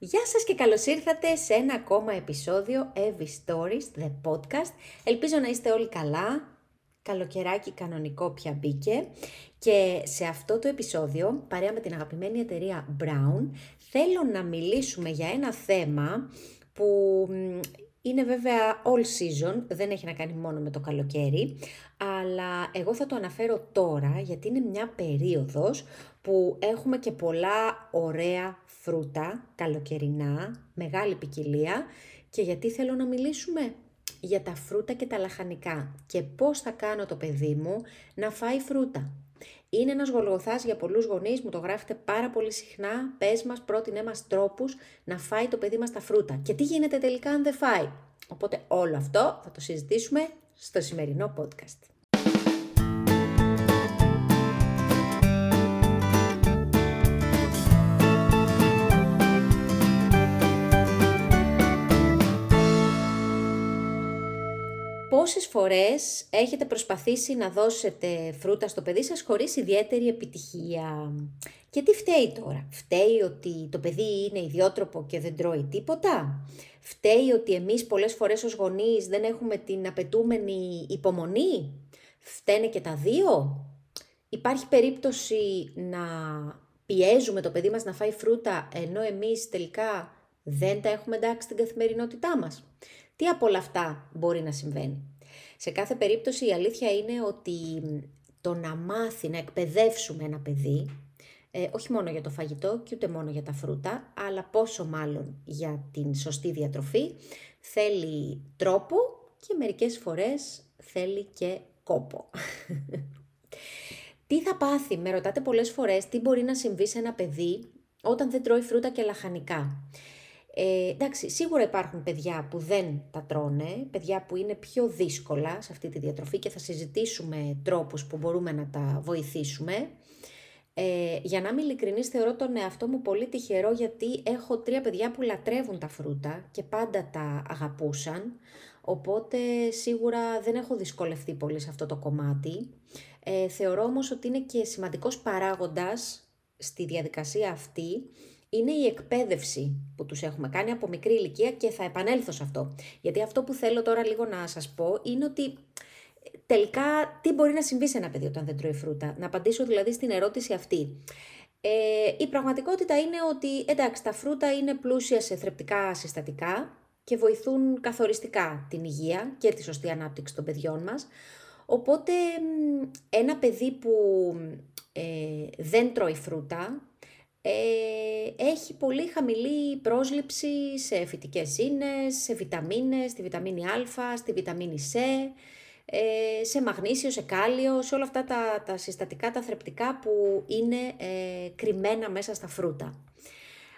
Γεια σας και καλώς ήρθατε σε ένα ακόμα επεισόδιο Evie Stories, the podcast. Ελπίζω να είστε όλοι καλά, καλοκαιράκι κανονικό πια μπήκε και σε αυτό το επεισόδιο, παρέα με την αγαπημένη εταιρεία Brown, θέλω να μιλήσουμε για ένα θέμα που είναι βέβαια all season, δεν έχει να κάνει μόνο με το καλοκαίρι, αλλά εγώ θα το αναφέρω τώρα γιατί είναι μια περίοδος που έχουμε και πολλά ωραία φρούτα, καλοκαιρινά, μεγάλη ποικιλία και γιατί θέλω να μιλήσουμε για τα φρούτα και τα λαχανικά και πώς θα κάνω το παιδί μου να φάει φρούτα. Είναι ένας γολγοθάς για πολλούς γονείς, μου το γράφετε πάρα πολύ συχνά, πες μας, πρότεινε μας τρόπους να φάει το παιδί μας τα φρούτα. Και τι γίνεται τελικά αν δεν φάει; Οπότε όλο αυτό θα το συζητήσουμε στο σημερινό podcast. Πόσες φορές έχετε προσπαθήσει να δώσετε φρούτα στο παιδί σας χωρίς ιδιαίτερη επιτυχία; Και τι φταίει τώρα; Φταίει ότι το παιδί είναι ιδιότροπο και δεν τρώει τίποτα; Φταίει ότι εμείς πολλές φορές ως γονείς δεν έχουμε την απαιτούμενη υπομονή; Φταίνε και τα δύο; Υπάρχει περίπτωση να πιέζουμε το παιδί μας να φάει φρούτα ενώ εμείς τελικά δεν τα έχουμε εντάξει στην καθημερινότητά μας; Τι από όλα αυτά μπορεί να συμβαίνει; Σε κάθε περίπτωση η αλήθεια είναι ότι το να μάθει, να εκπαιδεύσουμε ένα παιδί, ε, όχι μόνο για το φαγητό και ούτε μόνο για τα φρούτα, αλλά πόσο μάλλον για την σωστή διατροφή, θέλει τρόπο και μερικές φορές θέλει και κόπο. τι θα πάθει, με ρωτάτε πολλές φορές, τι μπορεί να συμβεί σε ένα παιδί όταν δεν τρώει φρούτα και λαχανικά. Ε, εντάξει, σίγουρα υπάρχουν παιδιά που δεν τα τρώνε, παιδιά που είναι πιο δύσκολα σε αυτή τη διατροφή και θα συζητήσουμε τρόπους που μπορούμε να τα βοηθήσουμε. Ε, για να είμαι ειλικρινής, θεωρώ τον εαυτό μου πολύ τυχερό γιατί έχω τρία παιδιά που λατρεύουν τα φρούτα και πάντα τα αγαπούσαν, οπότε σίγουρα δεν έχω δυσκολευτεί πολύ σε αυτό το κομμάτι. Ε, θεωρώ όμως ότι είναι και σημαντικός παράγοντας στη διαδικασία αυτή είναι η εκπαίδευση που τους έχουμε κάνει από μικρή ηλικία και θα επανέλθω σε αυτό. Γιατί αυτό που θέλω τώρα λίγο να σας πω είναι ότι τελικά τι μπορεί να συμβεί σε ένα παιδί όταν δεν τρώει φρούτα; Να απαντήσω δηλαδή στην ερώτηση αυτή. Ε, η πραγματικότητα είναι ότι εντάξει τα φρούτα είναι πλούσια σε θρεπτικά συστατικά και βοηθούν καθοριστικά την υγεία και τη σωστή ανάπτυξη των παιδιών μας. Οπότε ένα παιδί που ε, δεν τρώει φρούτα ε, έχει πολύ χαμηλή πρόσληψη σε φυτικές ίνες, σε βιταμίνες, στη βιταμίνη Α, στη βιταμίνη C, ε, σε μαγνήσιο, σε κάλιο, σε όλα αυτά τα, τα συστατικά, τα θρεπτικά που είναι ε, κρυμμένα μέσα στα φρούτα.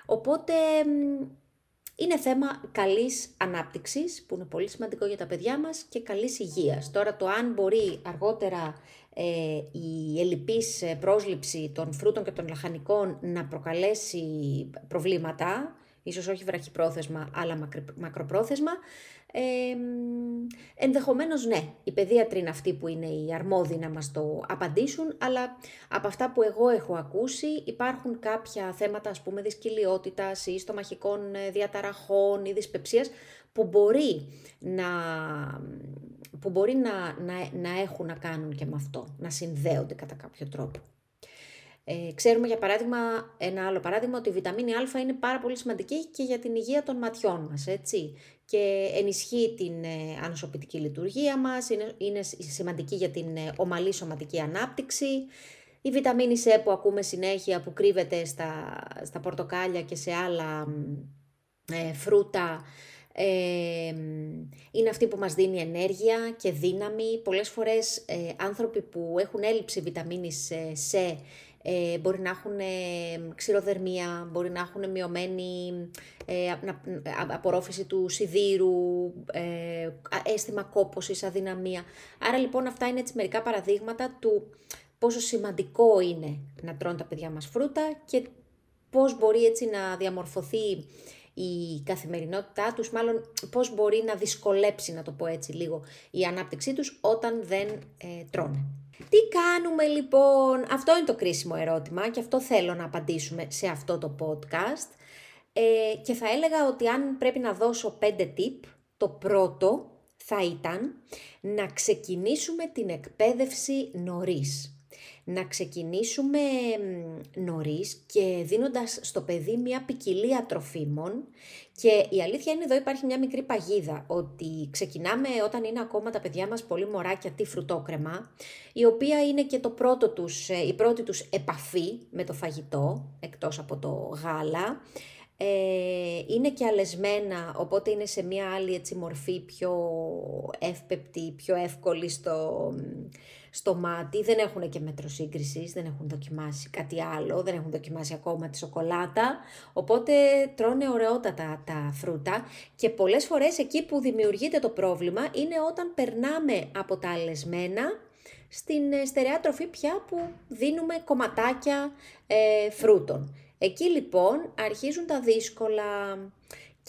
Οπότε είναι θέμα καλής ανάπτυξης, που είναι πολύ σημαντικό για τα παιδιά μας, και καλής υγείας. Τώρα το αν μπορεί αργότερα ε, η ελλειπής πρόσληψη των φρούτων και των λαχανικών να προκαλέσει προβλήματα, ίσως όχι βραχυπρόθεσμα, αλλά μακροπρόθεσμα, ε, ενδεχομένως ναι, οι παιδίατροι είναι αυτοί που είναι οι αρμόδιοι να μας το απαντήσουν, αλλά από αυτά που εγώ έχω ακούσει υπάρχουν κάποια θέματα ας πούμε δυσκυλιότητας ή στομαχικών ε, διαταραχών ή δυσπεψίας που μπορεί να, που μπορεί να, να, να έχουν να κάνουν και με αυτό, να συνδέονται κατά κάποιο τρόπο. Ε, ξέρουμε για παράδειγμα, ένα άλλο παράδειγμα, ότι η βιταμίνη Α είναι πάρα πολύ σημαντική και για την υγεία των ματιών μας, έτσι. Και ενισχύει την ε, ανοσοποιητική λειτουργία μας, είναι, είναι σημαντική για την ε, ομαλή σωματική ανάπτυξη. Η βιταμίνη C που ακούμε συνέχεια, που κρύβεται στα, στα πορτοκάλια και σε άλλα ε, φρούτα, ε, είναι αυτή που μας δίνει ενέργεια και δύναμη. Πολλές φορές ε, άνθρωποι που έχουν έλλειψη βιταμίνης C ε, μπορεί να έχουν ξηροδερμία, μπορεί να έχουν μειωμένη ε, απορρόφηση του σιδήρου, ε, αίσθημα κόπωσης, αδυναμία. Άρα λοιπόν αυτά είναι έτσι μερικά παραδείγματα του πόσο σημαντικό είναι να τρώνε τα παιδιά μας φρούτα και πώς μπορεί έτσι να διαμορφωθεί η καθημερινότητά τους, μάλλον πώς μπορεί να δυσκολέψει, να το πω έτσι λίγο, η ανάπτυξή τους όταν δεν ε, τρώνε. Τι κάνουμε λοιπόν, αυτό είναι το κρίσιμο ερώτημα και αυτό θέλω να απαντήσουμε σε αυτό το podcast. Ε, και θα έλεγα ότι αν πρέπει να δώσω πέντε tip, το πρώτο θα ήταν να ξεκινήσουμε την εκπαίδευση νωρίς να ξεκινήσουμε νωρίς και δίνοντας στο παιδί μια ποικιλία τροφίμων. Και η αλήθεια είναι εδώ υπάρχει μια μικρή παγίδα ότι ξεκινάμε όταν είναι ακόμα τα παιδιά μας πολύ μωράκια τι φρουτόκρεμα η οποία είναι και το πρώτο τους, ε, η πρώτη τους επαφή με το φαγητό εκτός από το γάλα. Ε, είναι και αλεσμένα, οπότε είναι σε μια άλλη έτσι, μορφή πιο εύπεπτη, πιο εύκολη στο, στο μάτι. Δεν έχουν και μέτρο σύγκρισης, δεν έχουν δοκιμάσει κάτι άλλο, δεν έχουν δοκιμάσει ακόμα τη σοκολάτα. Οπότε τρώνε ωραιότατα τα φρούτα και πολλές φορές εκεί που δημιουργείται το πρόβλημα είναι όταν περνάμε από τα αλεσμένα στην ε, στερεά τροφή πια που δίνουμε κομματάκια ε, φρούτων. Εκεί λοιπόν αρχίζουν τα δύσκολα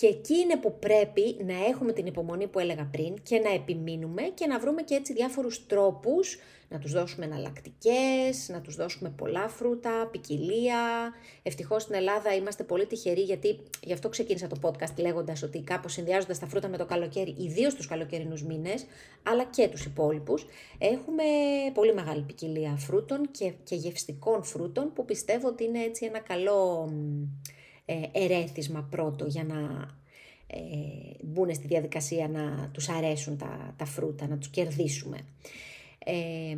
και εκεί είναι που πρέπει να έχουμε την υπομονή που έλεγα πριν και να επιμείνουμε και να βρούμε και έτσι διάφορους τρόπους να τους δώσουμε εναλλακτικές, να τους δώσουμε πολλά φρούτα, ποικιλία. Ευτυχώς στην Ελλάδα είμαστε πολύ τυχεροί γιατί γι' αυτό ξεκίνησα το podcast λέγοντας ότι κάπως συνδυάζοντας τα φρούτα με το καλοκαίρι, ιδίως τους καλοκαιρινούς μήνες, αλλά και τους υπόλοιπους, έχουμε πολύ μεγάλη ποικιλία φρούτων και, και γευστικών φρούτων που πιστεύω ότι είναι έτσι ένα καλό ε, ερέθισμα πρώτο για να ε, μπουν στη διαδικασία να τους αρέσουν τα, τα φρούτα, να τους κερδίσουμε. Ε,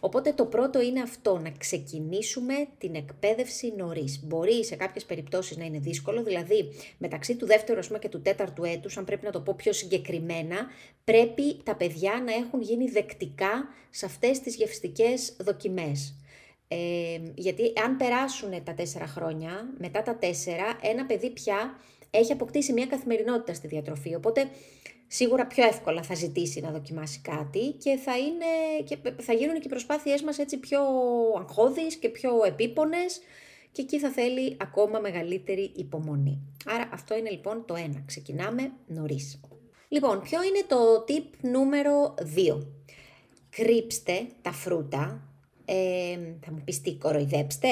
οπότε το πρώτο είναι αυτό, να ξεκινήσουμε την εκπαίδευση νωρίς. Μπορεί σε κάποιες περιπτώσεις να είναι δύσκολο, δηλαδή μεταξύ του δεύτερου πούμε, και του τέταρτου έτους, αν πρέπει να το πω πιο συγκεκριμένα, πρέπει τα παιδιά να έχουν γίνει δεκτικά σε αυτές τις γευστικές δοκιμές. Ε, γιατί αν περάσουν τα τέσσερα χρόνια, μετά τα τέσσερα, ένα παιδί πια έχει αποκτήσει μια καθημερινότητα στη διατροφή, οπότε σίγουρα πιο εύκολα θα ζητήσει να δοκιμάσει κάτι και θα, είναι, και θα γίνουν και οι προσπάθειές μας έτσι πιο αγχώδεις και πιο επίπονες και εκεί θα θέλει ακόμα μεγαλύτερη υπομονή. Άρα αυτό είναι λοιπόν το ένα. Ξεκινάμε νωρίς. Λοιπόν, ποιο είναι το tip νούμερο 2. Κρύψτε τα φρούτα ε, θα μου πεις τι, κοροϊδέψτε.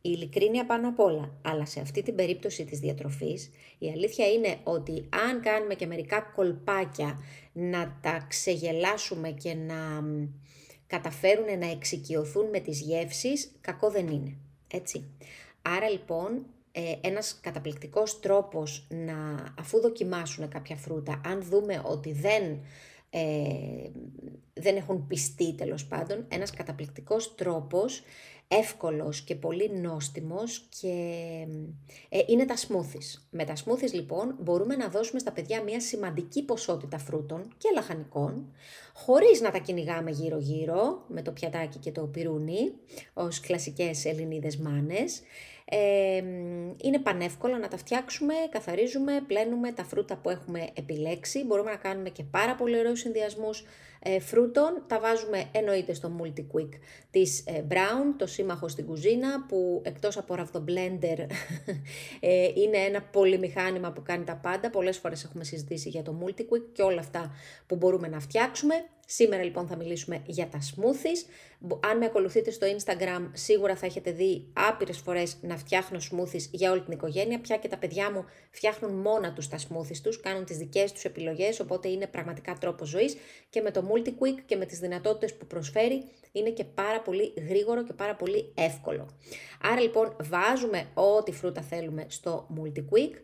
Η ειλικρίνεια πάνω απ' όλα. Αλλά σε αυτή την περίπτωση της διατροφής, η αλήθεια είναι ότι αν κάνουμε και μερικά κολπάκια να τα ξεγελάσουμε και να καταφέρουν να εξοικειωθούν με τις γεύσεις, κακό δεν είναι. Έτσι. Άρα λοιπόν, ε, ένας καταπληκτικός τρόπος να, αφού δοκιμάσουν κάποια φρούτα, αν δούμε ότι δεν ε, δεν έχουν πιστεί τέλος πάντων, ένας καταπληκτικός τρόπος, εύκολος και πολύ νόστιμος και ε, είναι τα smoothies. Με τα smoothies λοιπόν μπορούμε να δώσουμε στα παιδιά μια σημαντική ποσότητα φρούτων και λαχανικών, χωρίς να τα κυνηγάμε γύρω-γύρω με το πιατάκι και το πυρούνι, ως κλασικές ελληνίδες μάνες, είναι πανεύκολο να τα φτιάξουμε, καθαρίζουμε, πλένουμε τα φρούτα που έχουμε επιλέξει. Μπορούμε να κάνουμε και πάρα πολύ ωραίους συνδυασμούς ε, φρούτων. Τα βάζουμε εννοείται στο Multi Quick της ε, Brown, το σύμμαχο στην κουζίνα, που εκτός από ραβδομπλέντερ ε, είναι ένα πολυμηχάνημα που κάνει τα πάντα. Πολλές φορές έχουμε συζητήσει για το Multi Quick και όλα αυτά που μπορούμε να φτιάξουμε. Σήμερα λοιπόν θα μιλήσουμε για τα smoothies. Αν με ακολουθείτε στο Instagram σίγουρα θα έχετε δει άπειρες φορές να φτιάχνω smoothies για όλη την οικογένεια. Πια και τα παιδιά μου φτιάχνουν μόνα τους τα smoothies τους, κάνουν τις δικές τους επιλογές, οπότε είναι πραγματικά τρόπος ζωής και με το MultiQuick και με τις δυνατότητες που προσφέρει είναι και πάρα πολύ γρήγορο και πάρα πολύ εύκολο. Άρα λοιπόν βάζουμε ό,τι φρούτα θέλουμε στο MultiQuick.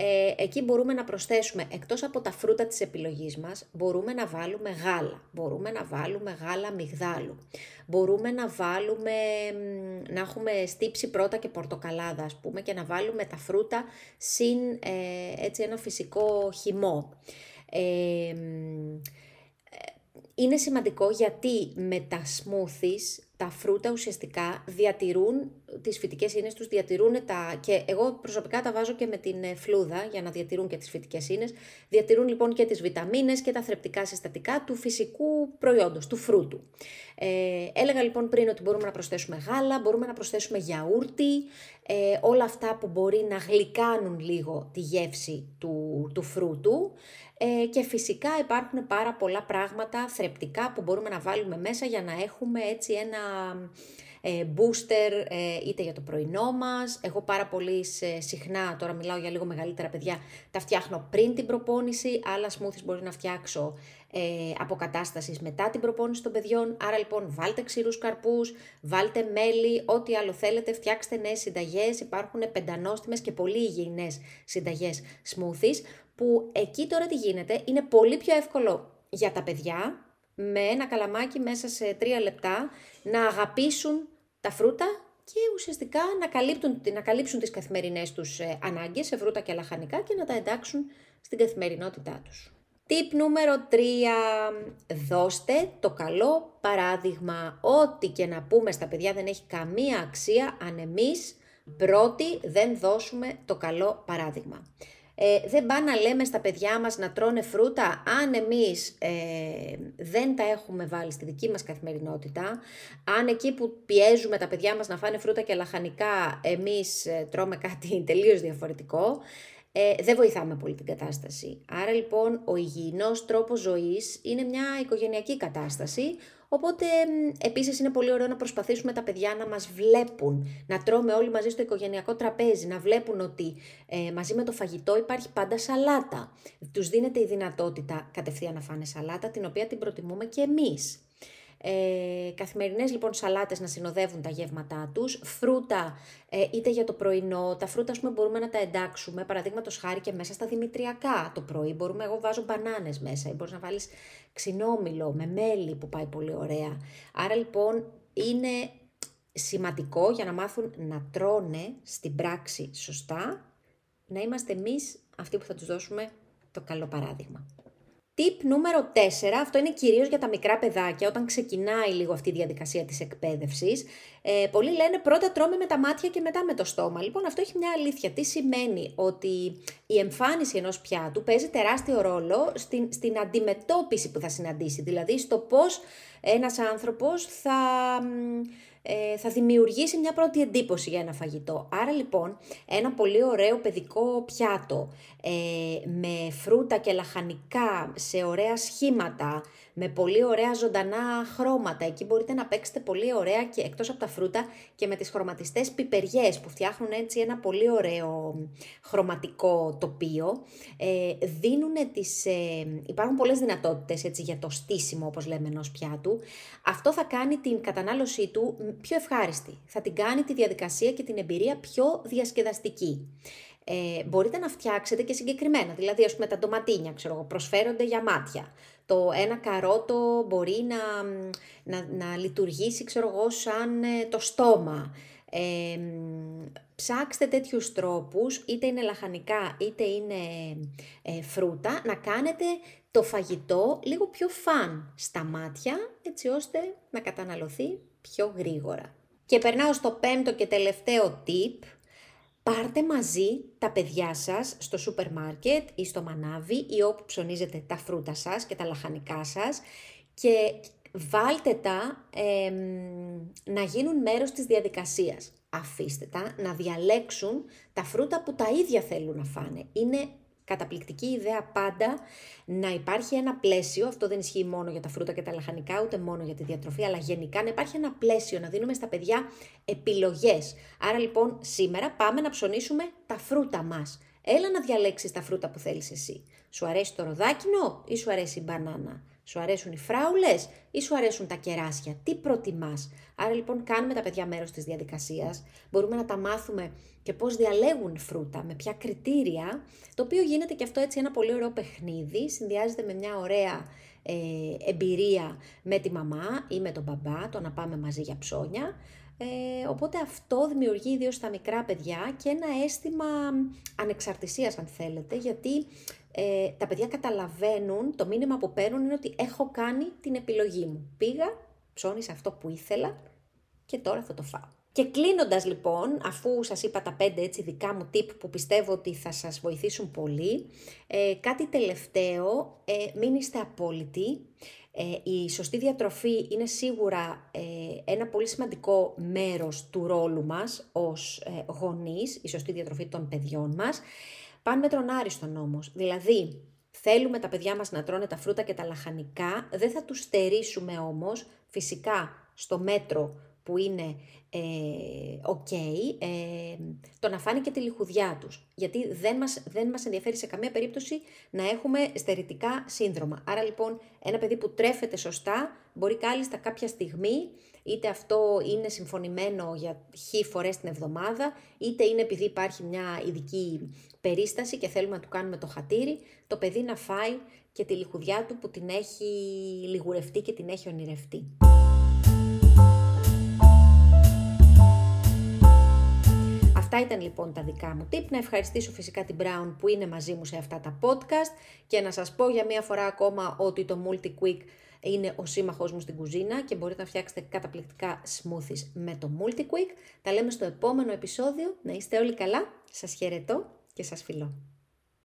Ε, εκεί μπορούμε να προσθέσουμε, εκτός από τα φρούτα της επιλογής μας, μπορούμε να βάλουμε γάλα, μπορούμε να βάλουμε γάλα μυγδάλου, μπορούμε να βάλουμε, να έχουμε στύψει πρώτα και πορτοκαλάδα, ας πούμε, και να βάλουμε τα φρούτα συν ε, έτσι ένα φυσικό χυμό. Ε, είναι σημαντικό γιατί με τα smoothies τα φρούτα ουσιαστικά διατηρούν τις φυτικές ίνες τους, διατηρούν τα... και εγώ προσωπικά τα βάζω και με την ε, φλούδα για να διατηρούν και τις φυτικές ίνες, διατηρούν λοιπόν και τις βιταμίνες και τα θρεπτικά συστατικά του φυσικού προϊόντος, του φρούτου. Ε, έλεγα λοιπόν πριν ότι μπορούμε να προσθέσουμε γάλα, μπορούμε να προσθέσουμε γιαούρτι, ε, όλα αυτά που μπορεί να γλυκάνουν λίγο τη γεύση του, του φρούτου. Ε, και φυσικά υπάρχουν πάρα πολλά πράγματα θρεπτικά που μπορούμε να βάλουμε μέσα για να έχουμε έτσι ένα ε, booster ε, είτε για το πρωινό μας. Εγώ πάρα πολύ συχνά, τώρα μιλάω για λίγο μεγαλύτερα παιδιά, τα φτιάχνω πριν την προπόνηση, άλλα smoothies μπορεί να φτιάξω ε, αποκατάστασης μετά την προπόνηση των παιδιών. Άρα λοιπόν βάλτε ξηρούς καρπούς, βάλτε μέλι, ό,τι άλλο θέλετε, φτιάξτε νέες συνταγές, υπάρχουν πεντανόστιμες και πολύ υγιεινές συνταγές smoothies, που εκεί τώρα τι γίνεται, είναι πολύ πιο εύκολο για τα παιδιά, με ένα καλαμάκι μέσα σε τρία λεπτά, να αγαπήσουν τα φρούτα και ουσιαστικά να καλύπτουν, να καλύψουν τις καθημερινές τους ε, ανάγκες σε φρούτα και λαχανικά και να τα εντάξουν στην καθημερινότητά τους. Τύπ νούμερο 3. Δώστε το καλό παράδειγμα. Ό,τι και να πούμε στα παιδιά δεν έχει καμία αξία αν εμείς πρώτοι δεν δώσουμε το καλό παράδειγμα. Ε, δεν πάει να λέμε στα παιδιά μας να τρώνε φρούτα. Αν εμείς ε, δεν τα έχουμε βάλει στη δική μας καθημερινότητα, αν εκεί που πιέζουμε τα παιδιά μας να φάνε φρούτα και λαχανικά εμείς ε, τρώμε κάτι τελείως διαφορετικό, ε, δεν βοηθάμε πολύ την κατάσταση. Άρα λοιπόν ο υγιεινός τρόπος ζωής είναι μια οικογενειακή κατάσταση, οπότε επίσης είναι πολύ ωραίο να προσπαθήσουμε τα παιδιά να μας βλέπουν, να τρώμε όλοι μαζί στο οικογενειακό τραπέζι, να βλέπουν ότι ε, μαζί με το φαγητό υπάρχει πάντα σαλάτα. Τους δίνεται η δυνατότητα κατευθείαν να φάνε σαλάτα, την οποία την προτιμούμε και εμείς. Ε, καθημερινές λοιπόν σαλάτες να συνοδεύουν τα γεύματά τους, φρούτα ε, είτε για το πρωινό, τα φρούτα πούμε, μπορούμε να τα εντάξουμε, παραδείγματος χάρη και μέσα στα δημητριακά το πρωί, μπορούμε, εγώ βάζω μπανάνες μέσα ή μπορείς να βάλεις ξινόμηλο με μέλι που πάει πολύ ωραία. Άρα λοιπόν είναι σημαντικό για να μάθουν να τρώνε στην πράξη σωστά, να είμαστε εμείς αυτοί που θα τους δώσουμε το καλό παράδειγμα. Tip νούμερο 4, αυτό είναι κυρίως για τα μικρά παιδάκια, όταν ξεκινάει λίγο αυτή η διαδικασία της εκπαίδευσης. Ε, πολλοί λένε πρώτα τρώμε με τα μάτια και μετά με το στόμα. Λοιπόν, αυτό έχει μια αλήθεια. Τι σημαίνει ότι η εμφάνιση ενός πιάτου παίζει τεράστιο ρόλο στην, στην αντιμετώπιση που θα συναντήσει. Δηλαδή στο πώς ένας άνθρωπος θα ε, θα δημιουργήσει μια πρώτη εντύπωση για ένα φαγητό. Άρα λοιπόν ένα πολύ ωραίο παιδικό πιάτο ε, με φρούτα και λαχανικά σε ωραία σχήματα, με πολύ ωραία ζωντανά χρώματα. Εκεί μπορείτε να παίξετε πολύ ωραία και εκτός από τα φρούτα και με τις χρωματιστές πιπεριές που φτιάχνουν έτσι ένα πολύ ωραίο χρωματικό τοπίο. Ε, δίνουν τις, ε, υπάρχουν πολλές δυνατότητες έτσι, για το στήσιμο όπως λέμε ενός πιάτου. Αυτό θα κάνει την κατανάλωσή του πιο ευχάριστη. Θα την κάνει τη διαδικασία και την εμπειρία πιο διασκεδαστική. Ε, μπορείτε να φτιάξετε και συγκεκριμένα, δηλαδή ας πούμε τα ντοματίνια, ξέρω προσφέρονται για μάτια το ένα καρότο μπορεί να, να, να λειτουργήσει, ξέρω εγώ, σαν ε, το στόμα. Ε, ψάξτε τέτοιους τρόπους, είτε είναι λαχανικά είτε είναι ε, φρούτα, να κάνετε το φαγητό λίγο πιο φαν στα μάτια, έτσι ώστε να καταναλωθεί πιο γρήγορα. Και περνάω στο πέμπτο και τελευταίο tip, Πάρτε μαζί τα παιδιά σας στο σούπερ μάρκετ ή στο μανάβι ή όπου ψωνίζετε τα φρούτα σας και τα λαχανικά σας και βάλτε τα να γίνουν μέρος της διαδικασίας. Αφήστε τα να διαλέξουν τα φρούτα που τα ίδια θέλουν να φάνε. Είναι καταπληκτική ιδέα πάντα να υπάρχει ένα πλαίσιο, αυτό δεν ισχύει μόνο για τα φρούτα και τα λαχανικά, ούτε μόνο για τη διατροφή, αλλά γενικά να υπάρχει ένα πλαίσιο, να δίνουμε στα παιδιά επιλογές. Άρα λοιπόν σήμερα πάμε να ψωνίσουμε τα φρούτα μας. Έλα να διαλέξεις τα φρούτα που θέλεις εσύ. Σου αρέσει το ροδάκινο ή σου αρέσει η μπανάνα; Σου αρέσουν οι φράουλες ή σου αρέσουν τα κεράσια; Τι προτιμάς; Άρα λοιπόν κάνουμε τα παιδιά μέρος της διαδικασίας. Μπορούμε να τα μάθουμε και πώς διαλέγουν φρούτα, με ποια κριτήρια, το οποίο γίνεται και αυτό έτσι ένα πολύ ωραίο παιχνίδι, συνδυάζεται με μια ωραία ε, εμπειρία με τη μαμά ή με τον μπαμπά, το να πάμε μαζί για ψώνια. Ε, οπότε αυτό δημιουργεί ιδίως στα μικρά παιδιά και ένα αίσθημα ανεξαρτησίας αν θέλετε, γιατί ε, τα παιδιά καταλαβαίνουν, το μήνυμα που παίρνουν είναι ότι έχω κάνει την επιλογή μου. Πήγα, ψώνισα αυτό που ήθελα και τώρα θα το φάω. Και κλείνοντας λοιπόν, αφού σας είπα τα πέντε έτσι δικά μου tip που πιστεύω ότι θα σας βοηθήσουν πολύ, ε, κάτι τελευταίο, ε, μην είστε απόλυτοι. Ε, η σωστή διατροφή είναι σίγουρα ε, ένα πολύ σημαντικό μέρος του ρόλου μας ως ε, γονείς, η σωστή διατροφή των παιδιών μας. Πάνε με τον άριστον όμως, δηλαδή θέλουμε τα παιδιά μας να τρώνε τα φρούτα και τα λαχανικά, δεν θα τους στερήσουμε όμως φυσικά στο μέτρο που είναι ε, ok, ε, το να φάνε και τη λιχουδιά τους. Γιατί δεν μας, δεν μας ενδιαφέρει σε καμία περίπτωση να έχουμε στερητικά σύνδρομα. Άρα λοιπόν ένα παιδί που τρέφεται σωστά μπορεί κάλλιστα κάποια στιγμή, είτε αυτό είναι συμφωνημένο για χι φορές την εβδομάδα, είτε είναι επειδή υπάρχει μια ειδική περίσταση και θέλουμε να του κάνουμε το χατήρι, το παιδί να φάει και τη λιχουδιά του που την έχει λιγουρευτεί και την έχει ονειρευτεί. Αυτά ήταν λοιπόν τα δικά μου tip. Να ευχαριστήσω φυσικά την Brown που είναι μαζί μου σε αυτά τα podcast και να σας πω για μία φορά ακόμα ότι το Multi Quick είναι ο σύμμαχός μου στην κουζίνα και μπορείτε να φτιάξετε καταπληκτικά smoothies με το Multi Quick. Τα λέμε στο επόμενο επεισόδιο. Να είστε όλοι καλά. Σας χαιρετώ και σας φιλώ.